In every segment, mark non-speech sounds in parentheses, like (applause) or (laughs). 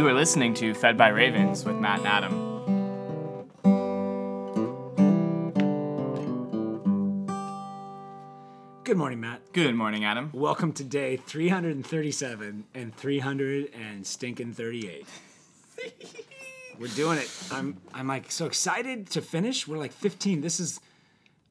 You are listening to Fed by Ravens with Matt and Adam. Good morning, Matt. Good morning, Adam. Welcome to day 337 and 300 and stinking 38. (laughs) We're doing it. I'm I'm like so excited to finish. We're like 15. This is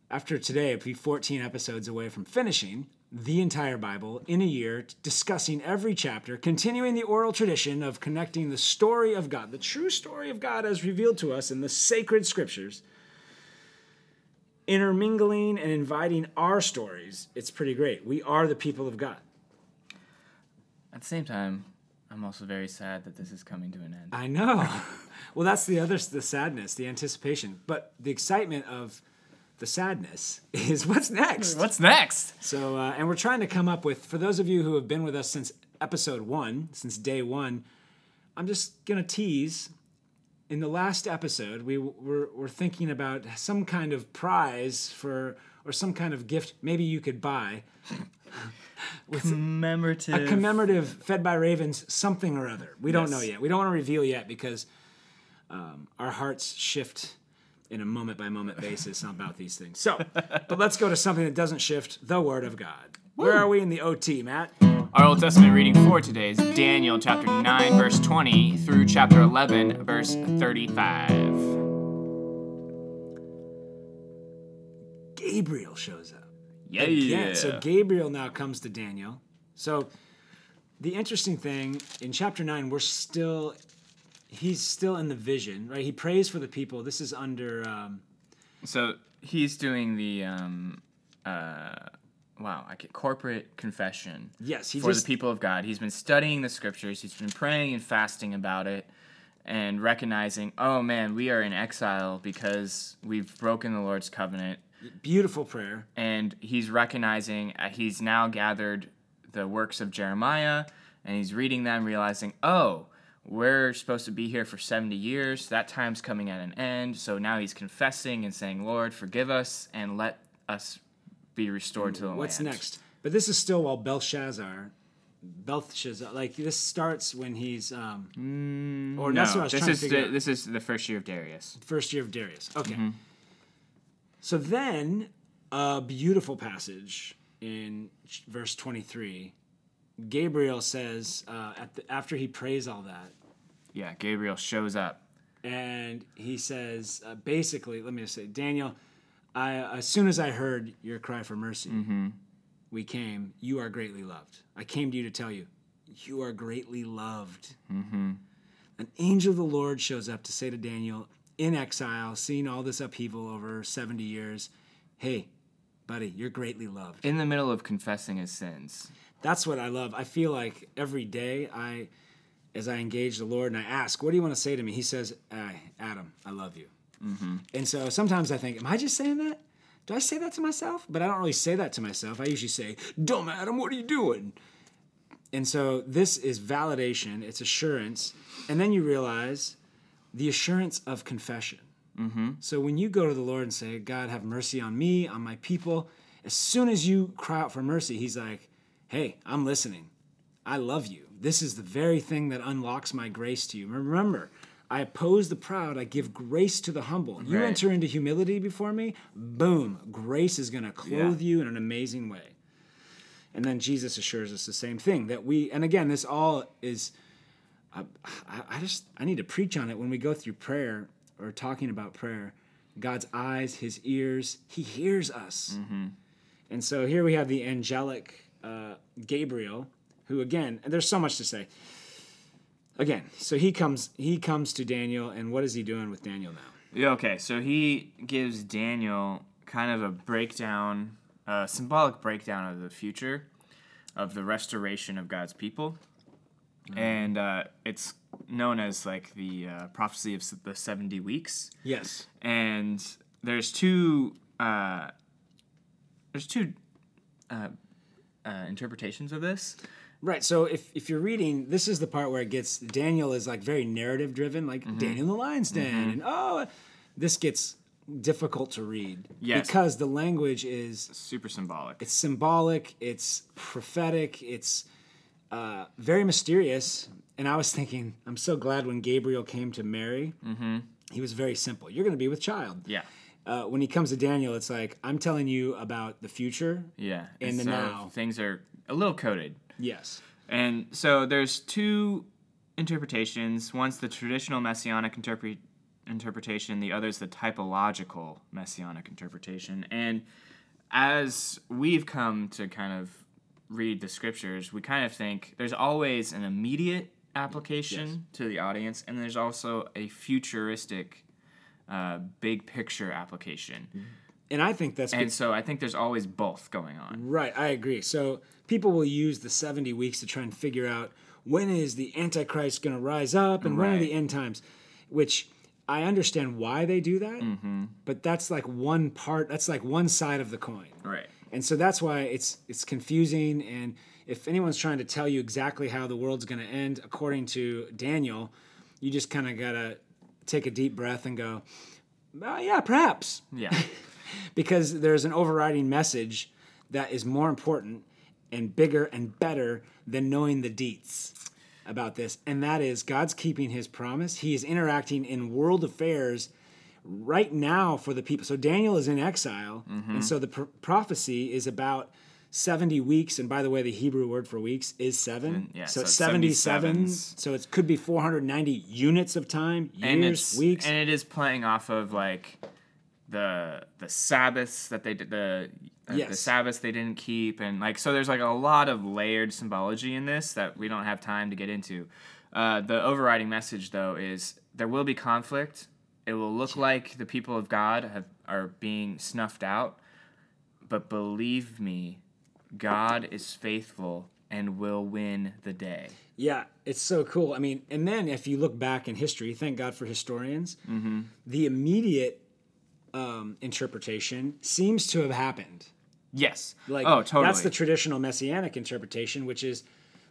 after today, it'll be 14 episodes away from finishing the entire Bible in a year, discussing every chapter, continuing the oral tradition of connecting the story of God, the true story of God as revealed to us in the sacred scriptures, intermingling and inviting our stories. It's pretty great. We are the people of God. At the same time, I'm also very sad that this is coming to an end. I know. (laughs) well, that's the other the sadness, the anticipation, but the excitement of the sadness (laughs) is what's next. What's next? So, uh, and we're trying to come up with, for those of you who have been with us since episode one, since day one, I'm just going to tease. In the last episode, we were, were thinking about some kind of prize for, or some kind of gift maybe you could buy. (laughs) Commemorative. A commemorative Fed by Ravens something or other. We don't know yet. We don't want to reveal yet because um, our hearts shift in a moment by moment basis about these things. So, but let's go to something that doesn't shift the Word of God. Where are we in the OT, Matt? Our Old Testament reading for today is Daniel chapter 9, verse 20 through chapter 11, verse 35. Gabriel shows up. Yeah. Again. So Gabriel now comes to Daniel. So the interesting thing in chapter 9, we're still, he's still in the vision, right? He prays for the people. This is under. Um, So he's doing the um uh wow, I get corporate confession. Yes, for just- the people of God. He's been studying the scriptures. He's been praying and fasting about it, and recognizing, oh man, we are in exile because we've broken the Lord's covenant. beautiful prayer. And he's recognizing uh, he's now gathered the works of Jeremiah, and he's reading them, realizing, oh. We're supposed to be here for 70 years. That time's coming at an end. So now he's confessing and saying, Lord, forgive us and let us be restored to the What's land. next? But this is still while Belshazzar, Belshazzar, like this starts when he's, um, or that's what I was this trying is to figure the, out. this is the first year of Darius. First year of Darius. Okay. Mm-hmm. So then, a beautiful passage in verse 23. Gabriel says, uh, at the, after he prays all that, Yeah, Gabriel shows up. and he says, uh, basically, let me just say, Daniel, I, as soon as I heard your cry for mercy, we came. You are greatly loved. I came to you to tell you, you are greatly loved. An angel of the Lord shows up to say to Daniel, in exile, seeing all this upheaval over 70 years, hey, buddy, you're greatly loved. In the middle of confessing his sins. That's what I love. I feel like every day I, as I engage the Lord and I ask, what do you want to say to me? He says, Adam, I love you. Mm-hmm. And so sometimes I think, am I just saying that? Do I say that to myself? But I don't really say that to myself. I usually say, dumb Adam, what are you doing? And so this is validation, it's assurance. And then you realize the assurance of confession. Mm-hmm. So when you go to the Lord and say, God, have mercy on me, on my people, as soon as you cry out for mercy, He's like, hey, I'm listening. I love you. This is the very thing that unlocks my grace to you. Remember, I oppose the proud, I give grace to the humble. You Right. enter into humility before me, boom, grace is going to clothe you in an amazing way. And then Jesus assures us the same thing that we, and again, this all is, I, I just, I need to preach on it when we go through prayer or talking about prayer. God's eyes, his ears, he hears us. And so here we have the angelic uh, Gabriel, who again, and there's so much to say. Again, so he comes, he comes to Daniel, and what is he doing with Daniel now? Yeah, okay, so he gives Daniel kind of a breakdown, a symbolic breakdown of the future, of the restoration of God's people. And uh, it's known as like the uh, prophecy of the 70 weeks. Yes. and there's two uh, there's two uh, uh, interpretations of this. Right. So if, if you're reading, this is the part where it gets Daniel is like very narrative driven, like Mm-hmm. Daniel the lion's den, and oh, this gets difficult to read Yes. because the language is Super symbolic. it's symbolic, it's prophetic, it's uh, very mysterious. And I was thinking, I'm so glad when Gabriel came to Mary, he was very simple. You're going to be with child. Yeah. Uh, when he comes to Daniel, it's like, I'm telling you about the future. Yeah. In And the so now. Things are a little coded. Yes. And so there's two interpretations. One's the traditional messianic interpre- interpretation, the other's the typological messianic interpretation. And as we've come to kind of read the scriptures, we kind of think there's always an immediate application Yes. to the audience, and there's also a futuristic, uh, big picture application. And I think that's And so I think there's always both going on. Right, I agree. So people will use the 70 weeks to try and figure out when is the Antichrist going to rise up and when are the end times, which I understand why they do that, Mm-hmm. but that's like one part, that's like one side of the coin. Right. And so that's why it's it's confusing and if anyone's trying to tell you exactly how the world's going to end according to Daniel, you just kind of got to take a deep breath and go, "Oh yeah, perhaps." Yeah. (laughs) because there's an overriding message that is more important and bigger and better than knowing the deets about this and that is God's keeping his promise. He is interacting in world affairs right now for the people. So Daniel is in exile and mm-hmm. so the pr- prophecy is about 70 weeks and by the way the Hebrew word for weeks is 7 yeah, so, so it's 77 77s. so it could be 490 units of time years and weeks. and it is playing off of like the the Sabbaths that they did the uh, the Yes. Sabbaths they didn't keep and like so there's like a lot of layered symbology in this that we don't have time to get into. Uh, the overriding message though is there will be conflict. It will look like the people of God have are being snuffed out, but believe me, God is faithful and will win the day. Yeah, it's so cool. I mean, and then if you look back in history, thank God for historians, the immediate um, interpretation seems to have happened. Yes. Like, oh, totally. That's the traditional messianic interpretation, which is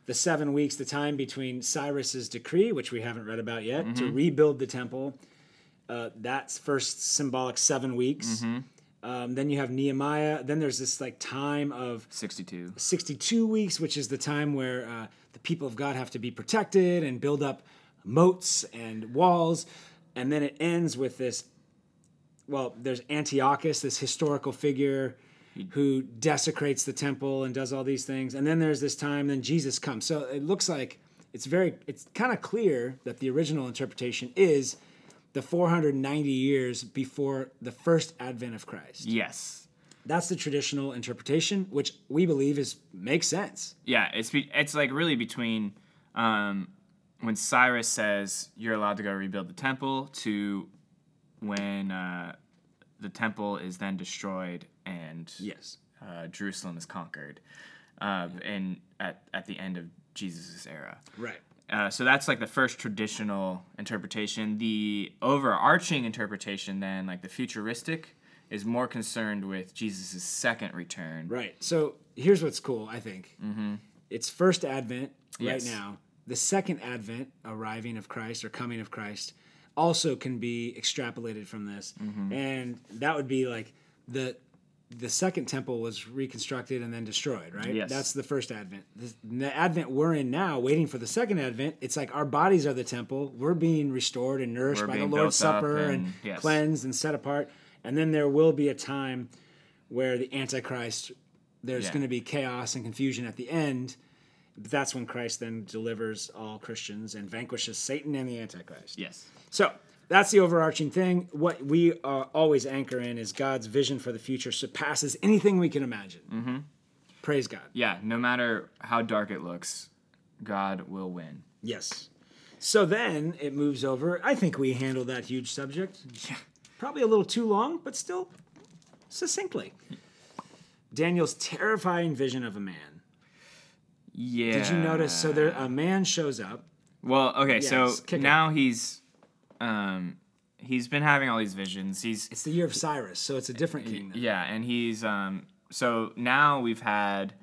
the seven weeks, the time between Cyrus's decree, which we haven't read about yet, to rebuild the temple. Uh, that's first symbolic seven weeks. Um, then you have Nehemiah. Then there's this like time of 62. 62 weeks, which is the time where uh, the people of God have to be protected and build up moats and walls. And then it ends with this well, there's Antiochus, this historical figure who desecrates the temple and does all these things. And then there's this time, then Jesus comes. So it looks like it's very, it's kind of clear that the original interpretation is the 490 years before the first advent of Christ. Yes. That's the traditional interpretation, which we believe is makes sense. Yeah, it's be, it's like really between um, when Cyrus says you're allowed to go rebuild the temple to when uh, the temple is then destroyed and Yes. uh, Jerusalem is conquered, uh, and at at the end of Jesus' era. Right. Uh, so that's like the first traditional interpretation. The overarching interpretation, then, like the futuristic, is more concerned with Jesus' second return. Right. So here's what's cool, I think. Mm-hmm. It's first advent right Yes. now. The second advent, arriving of Christ or coming of Christ, also can be extrapolated from this. Mm-hmm. And that would be like the the second temple was reconstructed and then destroyed, right? Yes. That's the first advent. The, the advent we're in now, waiting for the second advent, it's like our bodies are the temple. We're being restored and nourished We're by the Lord's Supper and, and- yes. cleansed and set apart. And then there will be a time where the Antichrist, there's Yeah. going to be chaos and confusion at the end. That's when Christ then delivers all Christians and vanquishes Satan and the Antichrist. Yes. So that's the overarching thing. What we uh, always anchor in is God's vision for the future surpasses anything we can imagine. Mm-hmm. Praise God. Yeah, no matter how dark it looks, God will win. Yes. So then it moves over. I think we handled that huge subject. Yeah. Probably a little too long, but still succinctly. Daniel's terrifying vision of a man. Yeah. Did you notice? So there, a man shows up. Well, okay, Yes, so kick it. now he's um he's been having all these visions. He's It's the year of Cyrus, so it's a different king. Now. yeah, and he's um so now we've had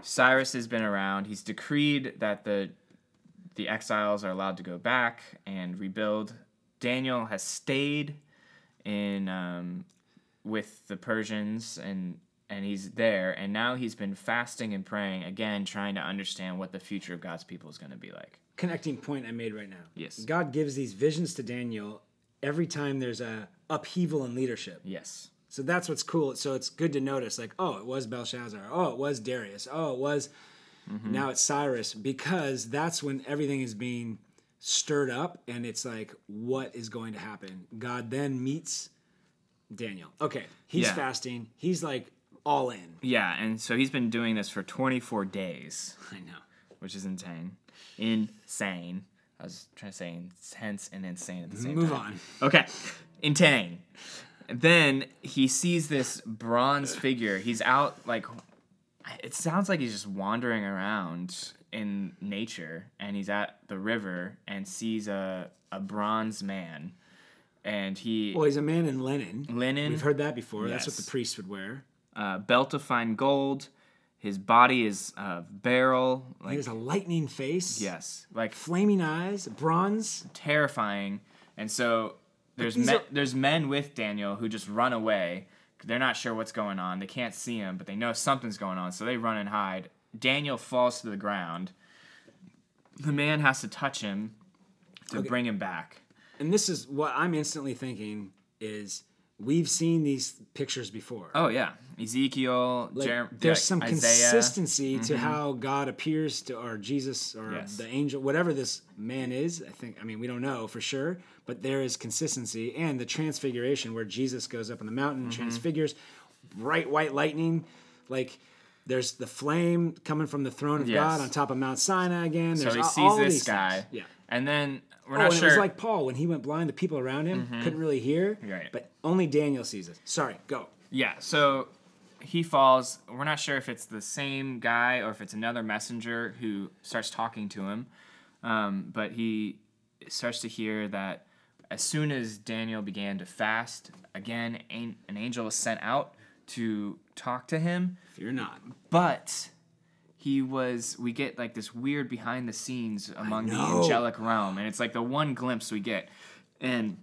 Cyrus has been around. He's decreed that the the exiles are allowed to go back and rebuild. Daniel has stayed in um with the Persians and and he's there, and now he's been fasting and praying again, trying to understand what the future of God's people is going to be like. Connecting point I made right now. Yes. God gives these visions to Daniel every time there's a upheaval in leadership. Yes. So that's what's cool. So it's good to notice, like, oh, it was Belshazzar. Oh, it was Darius. Oh, it was. Mm-hmm. Now it's Cyrus because that's when everything is being stirred up, and it's like, what is going to happen? God then meets Daniel. Okay, he's Yeah. fasting. He's like all in. Yeah, and so he's been doing this for 24 days, I know. which is insane. Insane. I was trying to say intense and insane at the same time. Move time. on. Okay, insane. Then he sees this bronze figure. He's out like it sounds like he's just wandering around in nature, and he's at the river and sees a a bronze man, and he Well, he's a man in linen. linen We've heard that before. That's what the priest would wear. Uh, belt of fine gold. His body is uh, He like has a lightning face. yes, like Flaming eyes, bronze. terrifying. And so there's men, are- there's men with Daniel who just run away. They're not sure what's going on. They can't see him, but they know something's going on, so they run and hide. Daniel falls to the ground. The man has to touch him to Okay. bring him back. And this is what I'm instantly thinking is we've seen these pictures before. Oh yeah, Ezekiel, Like, Jer- there's like some Isaiah. Mm-hmm. consistency to how God appears to, or Jesus, or Yes. the angel, whatever this man is. I think, I mean, we don't know for sure, but there is consistency. And the transfiguration, where Jesus goes up on the mountain, Mm-hmm. transfigures, bright white lightning. Like, there's the flame coming from the throne of Yes. God on top of Mount Sinai again. So There's he all- sees all this guy, things. Yeah. And then we're Oh, not and sure. it was like Paul when he went blind. The people around him couldn't really hear, Right. but only Daniel sees it. Sorry, go. Yeah, so he falls. We're not sure if it's the same guy or if it's another messenger who starts talking to him. Um, but he starts to hear that as soon as Daniel began to fast, again, an, an angel was sent out to talk to him. Fear not. But he was, we get like this weird behind the scenes among the angelic realm. And it's like the one glimpse we get. And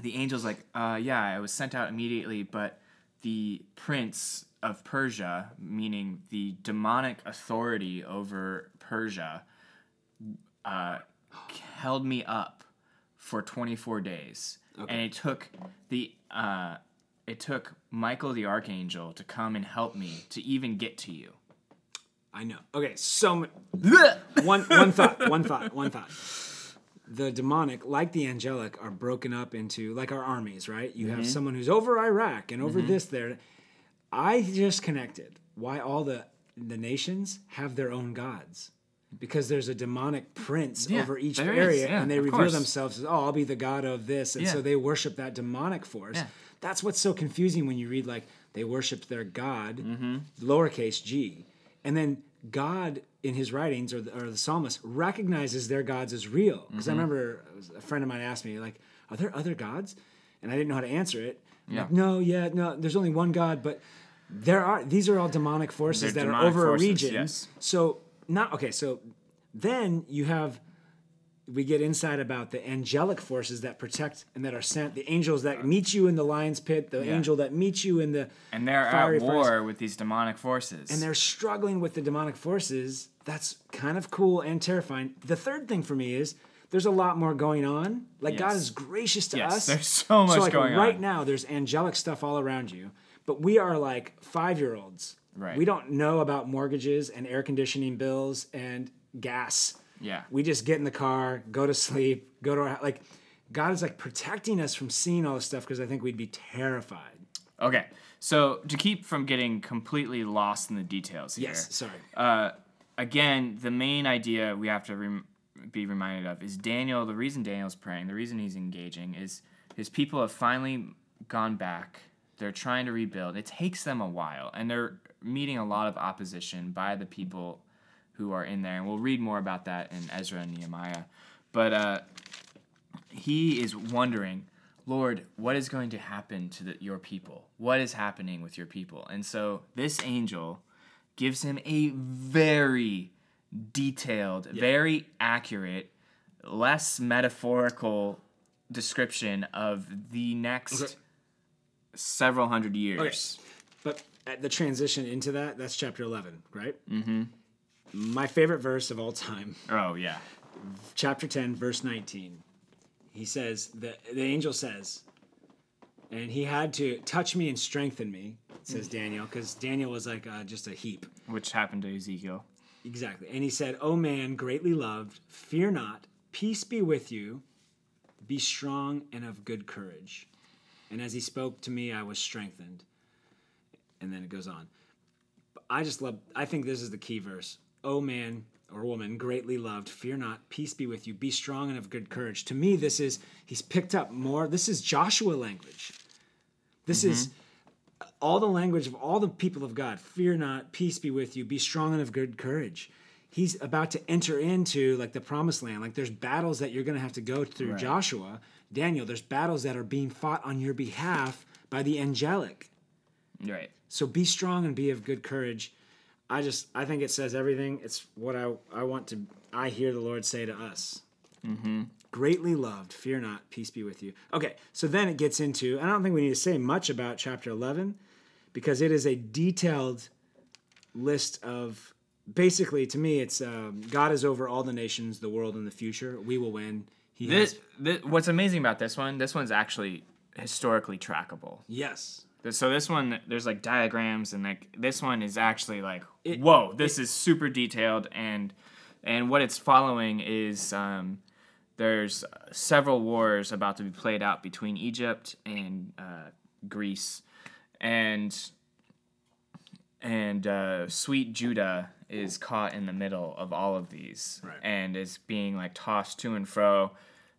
the angel's like, uh, yeah, I was sent out immediately, but the prince of Persia, meaning the demonic authority over Persia, uh, held me up for 24 days. And it took the uh, it took Michael the archangel to come and help me to even get to you. I know. Okay, so one one (laughs) thought, one thought, one thought. The demonic, like the angelic, are broken up into like our armies, right? You have someone who's over Iraq and over this there. I just connected why all the the nations have their own gods. Because there's a demonic prince Yeah, over each is, area, yeah, and they reveal course. themselves as, "Oh, I'll be the god of this," and Yeah. so they worship that demonic force. That's what's so confusing when you read like they worship their god, Mm-hmm. lowercase g, and then God in his writings or the, or the psalmist recognizes their gods as real. Because Mm-hmm. I remember a friend of mine asked me like, "Are there other gods?" And I didn't know how to answer it. Yeah. Like, no, yeah, no. There's only one God, but there are these are all demonic forces They're that demonic are over forces, a region. yes. So not okay. So then you have we get insight about the angelic forces that protect and that are sent, the angels that meet you in the lion's pit, the Yeah. angel that meets you in the And they're fiery at war with these demonic forces. and they're struggling with the demonic forces. That's kind of cool and terrifying. The third thing for me is there's a lot more going on. Like God is gracious to Yes, us. there's so much like going right on. Right now, there's angelic stuff all around you, but we are like five year olds. Right. We don't know about mortgages and air conditioning bills and gas. Yeah. We just get in the car, go to sleep, go to our like. God is like protecting us from seeing all this stuff because I think we'd be terrified. okay, so to keep from getting completely lost in the details here. Yes, sorry. uh, again, the main idea we have to rem- be reminded of is Daniel. The reason Daniel's praying, the reason he's engaging, is his people have finally gone back. They're trying to rebuild. It takes them a while, and they're meeting a lot of opposition by the people who are in there. And we'll read more about that in Ezra and Nehemiah. But uh, he is wondering, Lord, what is going to happen to the, your people? What is happening with your people? And so this angel gives him a very detailed, very accurate, less metaphorical description of the next Okay. several hundred years. But at the transition into that, that's chapter 11, right? Mm-hmm. My favorite verse of all time, Oh yeah. chapter 10, verse 19. He says, the, the angel says, and he had to touch me and strengthen me, says Daniel, because Daniel was like uh, just a heap. Which happened to Ezekiel. Exactly. And he said, O man, greatly loved, fear not, peace be with you, be strong and of good courage. And as he spoke to me, I was strengthened. And then it goes on. I just love, I think this is the key verse. O man or woman, greatly loved, fear not, peace be with you, be strong and of good courage. To me, this is, he's picked up more, this is Joshua language. This is mm-hmm. all the language of all the people of God. Fear not, peace be with you, be strong and of good courage. He's about to enter into like the promised land. Like there's battles that you're going to have to go through. Right. Joshua, Daniel, there's battles that are being fought on your behalf by the angelic. Right. So be strong and be of good courage. I just I think it says everything. It's what I I want to I hear the Lord say to us. Mm-hmm. Greatly loved, fear not, peace be with you. Okay, so then it gets into. I don't think we need to say much about chapter eleven, because it is a detailed list of. Basically, to me, it's um, God is over all the nations, the world, and the future. We will win. He This, has this what's amazing about this one, this one's actually historically trackable. yes. So this one, there's like diagrams, and like this one is actually like, It- whoa, this is super detailed, and and what it's following is um, there's several wars about to be played out between Egypt and uh, Greece, and and uh, sweet Judah is caught in the middle of all of these, Right. and is being like tossed to and fro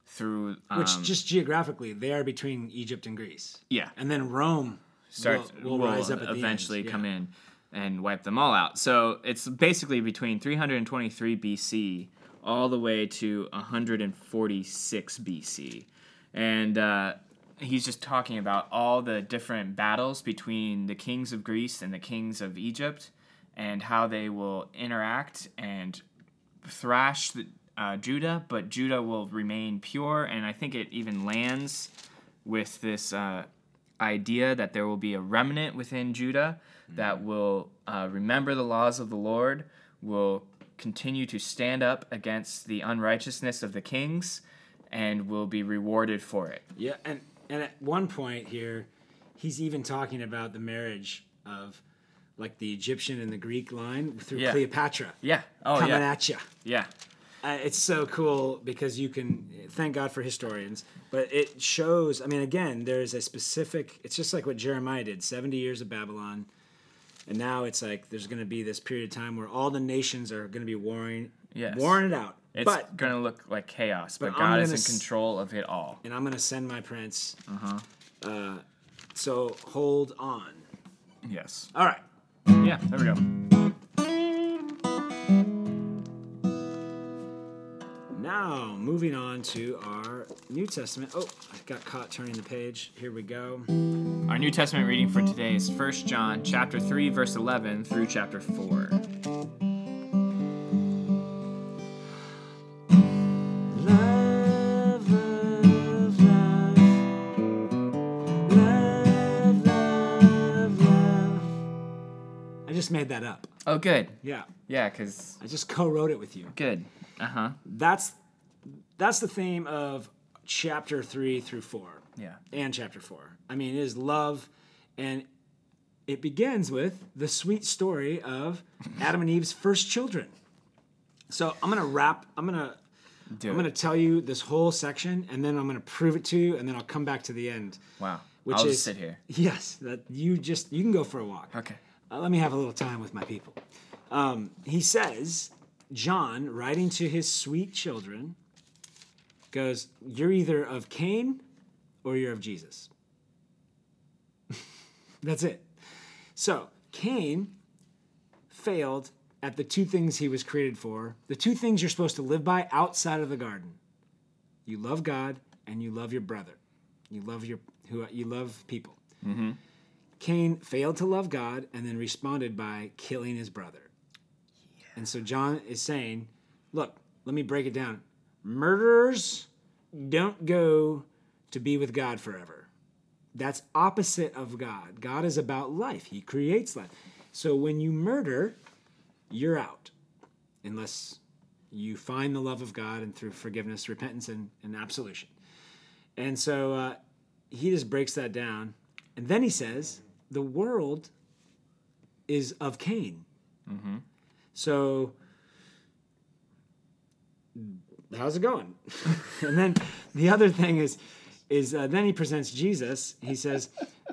through um, Which just geographically, they are between Egypt and Greece, yeah and then Rome starts will, will rise up eventually end. Yeah. come in and wipe them all out. So it's basically between 323 BC all the way to 146 BC, and uh, he's just talking about all the different battles between the kings of Greece and the kings of Egypt, and how they will interact and thrash the, uh, Judah, but Judah will remain pure, and I think it even lands with this uh, idea that there will be a remnant within Judah that will uh, remember the laws of the Lord, will continue to stand up against the unrighteousness of the kings, and will be rewarded for it. Yeah, and and at one point here, he's even talking about the marriage of like the Egyptian and the Greek line through Yeah. Cleopatra Yeah. Oh coming yeah. at you. Yeah. Uh, it's so cool because you can thank God for historians, but it shows. I mean, again, there's a specific. It's just like what Jeremiah did: seventy years of Babylon, and now it's like there's going to be this period of time where all the nations are going to be warring, Yes. warring it out. It's but gonna look like chaos, but, but God is in s- control of it all. and I'm going to send my prince. Uh-huh. Uh, so hold on. Yes. All right. Yeah. There we go. Moving on to our New Testament. Oh, I got caught turning the page. Here we go. Our New Testament reading for today is 1 John chapter 3 verse 11 through chapter 4. Love, love, love. Love, love, love. I just made that up. Oh good. Yeah. Yeah, cuz I just co-wrote it with you. good. Uh-huh. That's that's the theme of chapter 3 through 4. Yeah. and chapter 4. I mean, it is love, and it begins with the sweet story of Adam and Eve's first children. So I'm gonna wrap. I'm gonna. Do I'm it. gonna tell you this whole section, and then I'm gonna prove it to you, and then I'll come back to the end. Wow. Which I'll is just sit here. Yes, that you just you can go for a walk. Okay. Uh, let me have a little time with my people. Um, he says, John, writing to his sweet children, goes, You're either of Cain or you're of Jesus. (laughs) That's it. So, Cain failed at the two things he was created for, the two things you're supposed to live by outside of the garden. You love God and you love your brother. You love your who you love people. Mm-hmm. Cain failed to love God and then responded by killing his brother. And so John is saying, look, let me break it down. Murderers don't go to be with God forever. that's opposite of God. God is about life. He creates life. So when you murder, you're out. Unless you find the love of God and through forgiveness, repentance, and, and absolution. And so uh, he just breaks that down. And then he says, the world is of Cain. So how's it going? (laughs) and then the other thing is, is uh, then he presents Jesus. He says,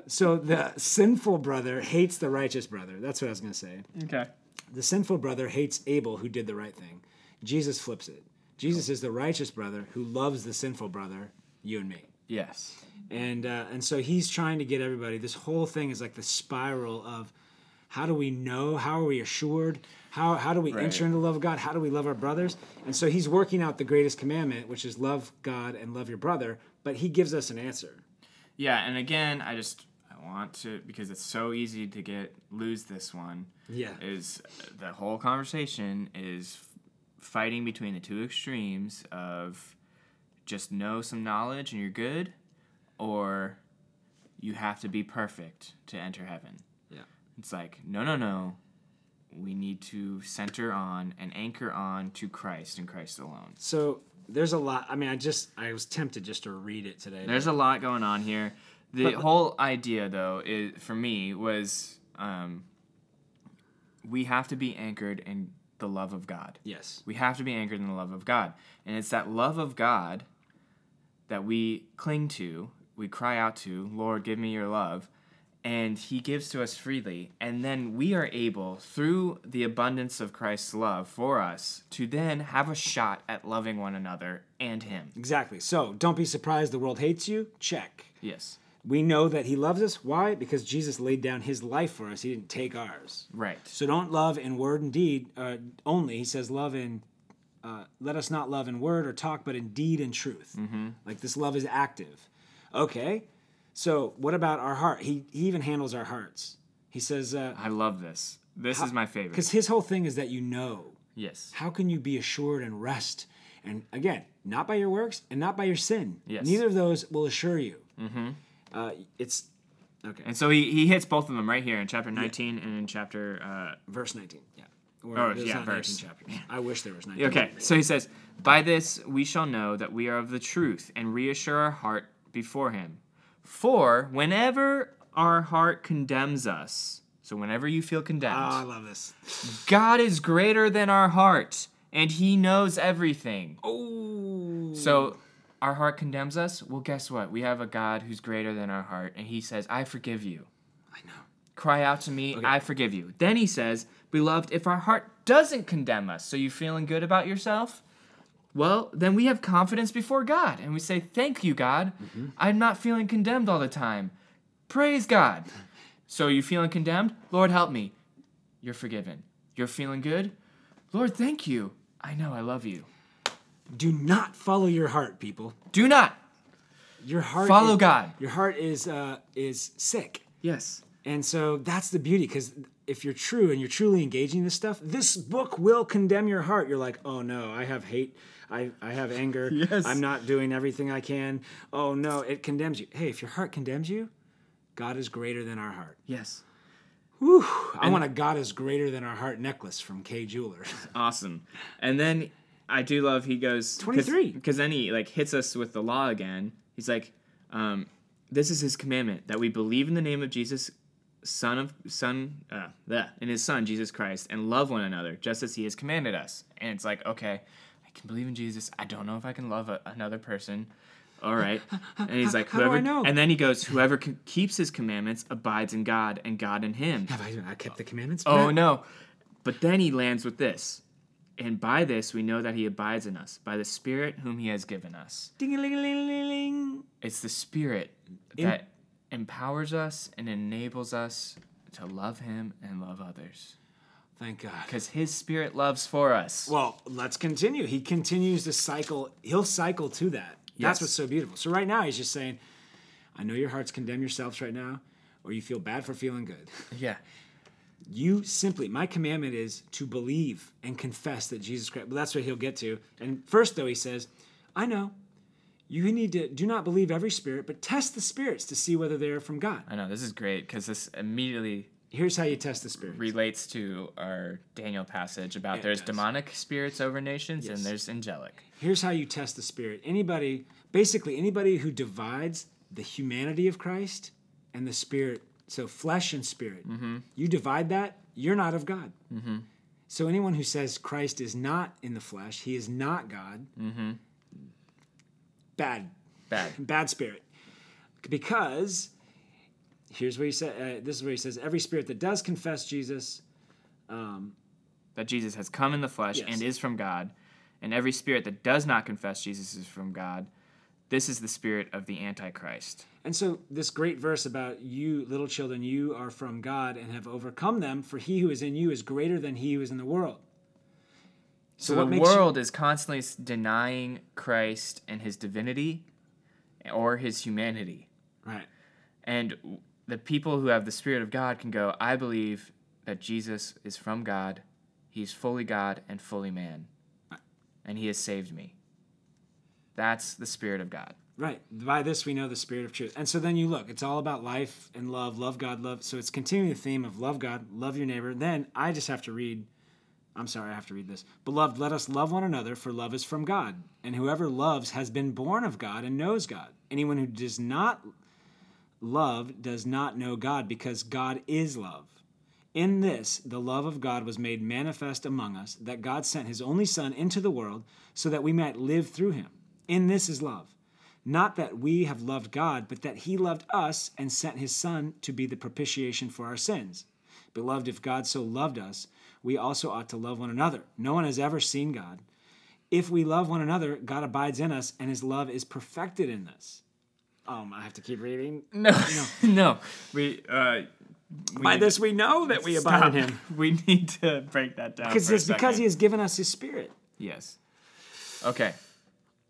so the sinful brother hates the righteous brother. That's what I was going to say. Okay. The sinful brother hates Abel, who did the right thing. Jesus flips it. Jesus is the righteous brother who loves the sinful brother, you and me. Yes. And uh, and so he's trying to get everybody. This whole thing is like the spiral of how do we know? How are we assured? How how do we Right. enter into the love of God? How do we love our brothers? And so he's working out the greatest commandment, which is love God and love your brother. But he gives us an answer. Yeah, and again, I just I want to because it's so easy to get lose this one. Yeah. Is the whole conversation is fighting between the two extremes of just know some knowledge and you're good, or you have to be perfect to enter heaven. It's like no, no, no. We need to center on and anchor on to Christ and Christ alone. So there's a lot. I mean, I just I was tempted just to read it today. There's a lot going on here. The But- whole idea, though, is for me was um, we have to be anchored in the love of God. yes. We have to be anchored in the love of God, and it's that love of God that we cling to. We cry out to, Lord, give me your love, and He gives to us freely, and then we are able, through the abundance of Christ's love for us, to then have a shot at loving one another and Him. Exactly. So don't be surprised the world hates you. Check. Yes. We know that he loves us. Why? Because Jesus laid down his life for us. He didn't take ours. Right. So don't love in word and deed uh, only. He says, love in, uh, let us not love in word or talk, but in deed and truth. Mm-hmm. Like this love is active. Okay. So what about our heart? He, he even handles our hearts. He says, uh, I love this. This is my favorite. because his whole thing is that you know. Yes. How can you be assured and rest? And again, not by your works and not by your sin. Yes. Neither of those will assure you. Mm-hmm. Uh, it's okay. And so he, he hits both of them right here in chapter 19 and in chapter. Uh, verse 19. Yeah. Or Oh, yeah, verse. 19 chapters. I wish there was 19. okay, so he says, By this we shall know that we are of the truth and reassure our heart before him. For whenever our heart condemns us, so whenever you feel condemned, Oh, I love this. God is greater than our heart and he knows everything. Oh. So our heart condemns us. Well, guess what? We have a God who's greater than our heart, and He says, "I forgive you." I know. Cry out to me, I forgive you. Then He says, "Beloved, if our heart doesn't condemn us, so you feeling good about yourself." Well, then we have confidence before God, and we say, "Thank you, God. I'm not feeling condemned all the time. Praise God." So you feeling condemned? Lord, help me. You're forgiven. You're feeling good? Lord, thank you. I know I love you. Do not follow your heart, people. Do not Your heart Follow is- God. Your heart is uh, is sick. Yes. And so that's the beauty because if you're true and you're truly engaging this stuff, this book will condemn your heart. You're like, oh no, I have hate. I, I have anger. (laughs) Yes. I'm not doing everything I can. Oh no, it condemns you. Hey, if your heart condemns you, God is greater than our heart. Yes. Whew, I want a God is greater than our heart necklace from Kay Jeweler. (laughs) Awesome. And then I do love he goes 23. because then he like hits us with the law again. He's like, um, "This is his commandment that we believe in the name of Jesus, Son of Son, uh, the in His Son Jesus Christ, and love one another just as He has commanded us." And it's like, okay, can believe in Jesus. I don't know if I can love a, another person. All right, (laughs) and he's like, How do I whoever, and then he goes, whoever c- keeps His commandments abides in God, and God in him. have I, I kept the commandments? Oh no. But then he lands with this. And by this we know that he abides in us, by the Spirit whom he has given us. Ding-a-ling-a-ling-a-ling. It's the Spirit In- that empowers us and enables us to love him and love others. Thank God. Because his Spirit loves for us. Well, let's continue. He continues to cycle. He'll cycle to that. Yes. That's what's so beautiful. So right now he's just saying, I know your hearts condemn yourselves right now, or you feel bad for feeling good. (laughs) yeah. You simply, my commandment is to believe and confess that Jesus Christ. But that's what he'll get to. And first, though, he says, I know You need to do not believe every spirit, but test the spirits to see whether they are from God. I know this is great because this immediately Here's how you test the spirit relates to our Daniel passage about it there's does. demonic spirits over nations Yes. and there's angelic. Here's how you test the spirit. Anybody, basically anybody who divides the humanity of Christ and the spirit, so flesh and spirit, mm-hmm. you divide that, you're not of God. Mm-hmm. So anyone who says Christ is not in the flesh, he is not God, mm-hmm. bad, Bad. bad spirit. Because here's what he said. Uh, this is where he says, every spirit that does confess Jesus, That Jesus has come in the flesh Yes. and is from God, and every spirit that does not confess Jesus is from God. This is the spirit of the Antichrist. And so, this great verse about you, little children, you are from God and have overcome them, for he who is in you is greater than he who is in the world. So, what the makes you- world is constantly denying Christ and his divinity or his humanity. Right. And the people who have the Spirit of God can go, I believe that Jesus is from God. He's fully God and fully man. And he has saved me. That's the Spirit of God. Right. By this we know the spirit of truth. And so then you look, it's all about life and love, love God, love. So it's continuing the theme of love God, love your neighbor. Then I just have to read, I'm sorry, I have to read this. Beloved, let us love one another, for love is from God. And whoever loves has been born of God and knows God. Anyone who does not love does not know God, because God is love. In this, the love of God was made manifest among us, that God sent his only Son into the world so that we might live through him. In this is love. Not that we have loved God, but that he loved us and sent his Son to be the propitiation for our sins. Beloved, if God so loved us, we also ought to love one another. No one has ever seen God. If we love one another, God abides in us, and his love is perfected in us. Um, I have to keep reading. No, no. (laughs) We, uh, we By this we know that we abide in him. (laughs) We need to break that down. Because it's because he has given us his spirit. Yes. Okay.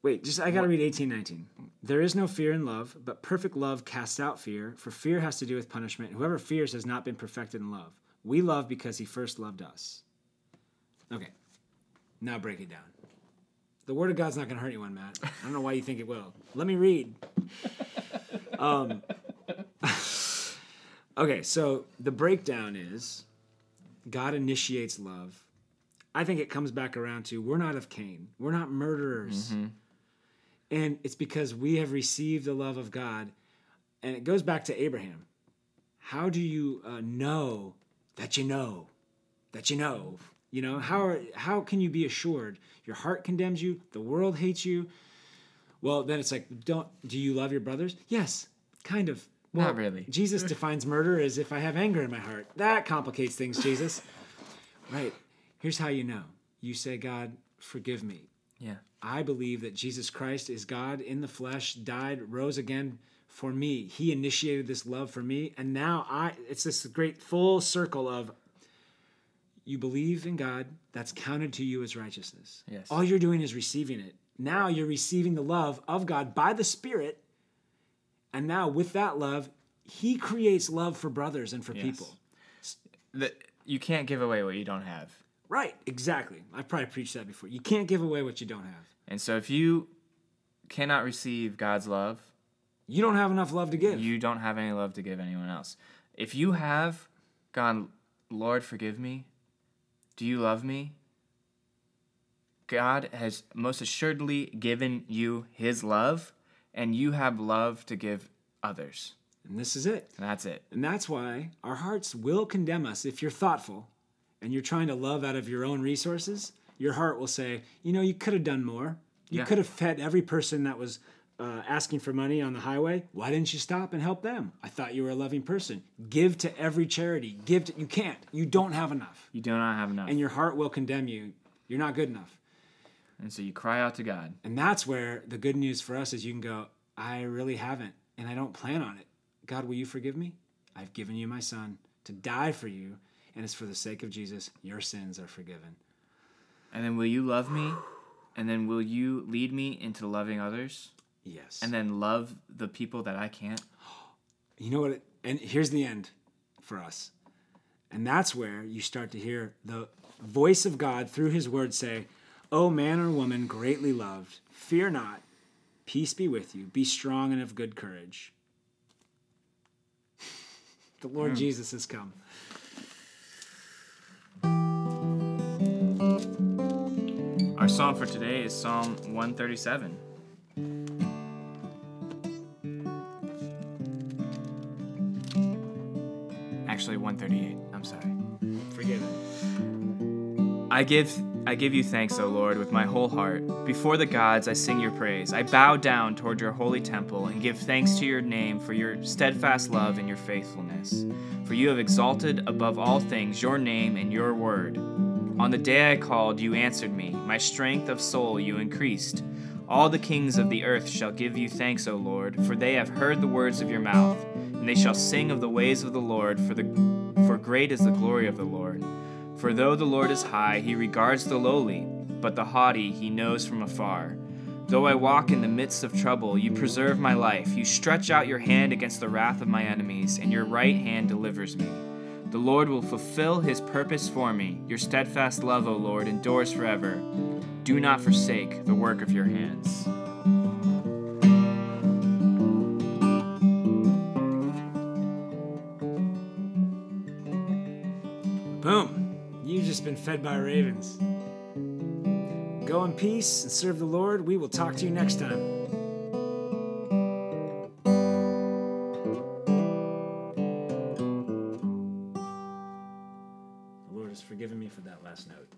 Wait, just I gotta read eighteen nineteen. There is no fear in love, but perfect love casts out fear, for fear has to do with punishment. Whoever fears has not been perfected in love. We love because he first loved us. Okay. Now break it down. The word of God's not gonna hurt anyone, Matt. I don't know why you think it will. Let me read. Um (laughs) Okay, so the breakdown is God initiates love. I think it comes back around to we're not of Cain. We're not murderers. And it's because we have received the love of God. And it goes back to Abraham. How do you uh, know that you know that you know? You know, how, are, how can you be assured? Your heart condemns you, the world hates you. Well, then it's like, don't do you love your brothers? Yes, kind of. Well, Not really. (laughs) Jesus defines murder as if I have anger in my heart. That complicates things, Jesus. right. Here's how you know. You say, God, forgive me. Yeah. I believe that Jesus Christ is God in the flesh, died, rose again for me. He initiated this love for me, and now I it's this great full circle of you believe in God, that's counted to you as righteousness. Yes. All you're doing is receiving it. Now you're receiving the love of God by the Spirit. And now with that love, he creates love for brothers and for Yes. people. The, you can't give away what you don't have. Right, exactly. I've probably preached that before. You can't give away what you don't have. And so if you cannot receive God's love, You don't have enough love to give. you don't have any love to give anyone else. If you have gone, Lord, forgive me, do you love me? God has most assuredly given you his love, and you have love to give others. and this is it. And that's it. And that's why our hearts will condemn us if you're thoughtful and you're trying to love out of your own resources. Your heart will say, you know, you could have done more. You Yeah. could have fed every person that was uh, asking for money on the highway. Why didn't you stop and help them? I thought you were a loving person. Give to every charity. Give to, you can't. You don't have enough. You do not have enough. And your heart will condemn you. You're not good enough. and so you cry out to God. And that's where the good news for us is you can go, I really haven't, and I don't plan on it. God, will you forgive me? I've given you my son to die for you, and it's for the sake of Jesus, your sins are forgiven. And then will you love me? And then will you lead me into loving others? Yes. And then love the people that I can't? you know what? It, and here's the end for us. And that's where you start to hear the voice of God through his word say, O man or woman greatly loved, fear not, Peace be with you. Be strong and of good courage. The Lord hmm. Jesus has come. Our psalm for today is Psalm 137. Actually, 138. I'm sorry. Forgive it. I give I give you thanks, O Lord, with my whole heart. Before the gods I sing your praise. I bow down toward your holy temple and give thanks to your name for your steadfast love and your faithfulness. For you have exalted above all things your name and your word. On the day I called, you answered me. My strength of soul you increased. All the kings of the earth shall give you thanks, O Lord, for they have heard the words of your mouth, and they shall sing of the ways of the Lord, for the for great is the glory of the Lord. For though the Lord is high, he regards the lowly, but the haughty he knows from afar. Though I walk in the midst of trouble, you preserve my life. You stretch out your hand against the wrath of my enemies, and your right hand delivers me. The Lord will fulfill his purpose for me. Your steadfast love, O Lord, endures forever. Do not forsake the work of your hands. Boom. You've just been fed by ravens. Go in peace and serve the Lord. We will talk to you next time. Last note.